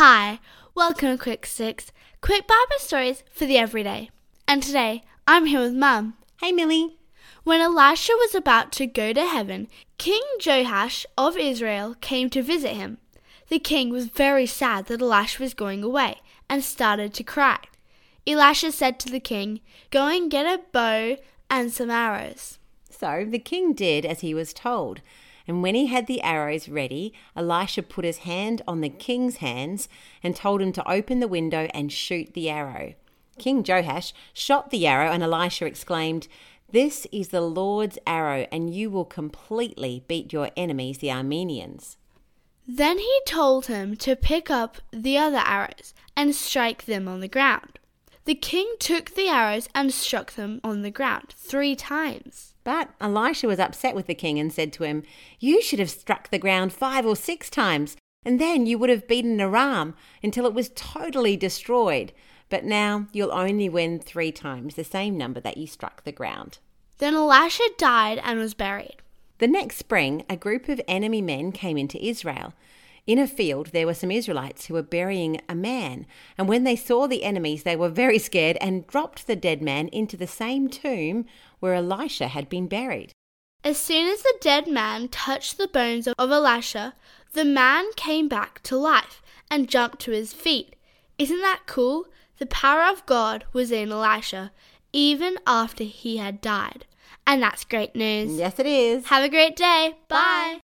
Hi, welcome to Quick Six, quick Bible stories for the everyday. And today, I'm here with Mum. Hey, Millie. When Elisha was about to go to heaven, King Joash of Israel came to visit him. The king was very sad that Elisha was going away and started to cry. Elisha said to the king, Go and get a bow and some arrows. So the king did as he was told. And when he had the arrows ready, Elisha put his hand on the king's hands and told him to open the window and shoot the arrow. King Joash shot the arrow, and Elisha exclaimed, This is the Lord's arrow, and you will completely beat your enemies, the Arameans. Then he told him to pick up the other arrows and strike them on the ground. The king took the arrows and struck them on the ground three times. But Elisha was upset with the king and said to him, You should have struck the ground five or six times, and then you would have beaten Aram until it was totally destroyed. But now you'll only win three times the same number that you struck the ground. Then Elisha died and was buried. The next spring, a group of enemy men came into Israel. In a field, there were some Israelites who were burying a man, and when they saw the enemies, they were very scared and dropped the dead man into the same tomb where Elisha had been buried. As soon as the dead man touched the bones of Elisha, the man came back to life and jumped to his feet. Isn't that cool? The power of God was in Elisha, even after he had died. And that's great news. Yes, it is. Have a great day. Bye.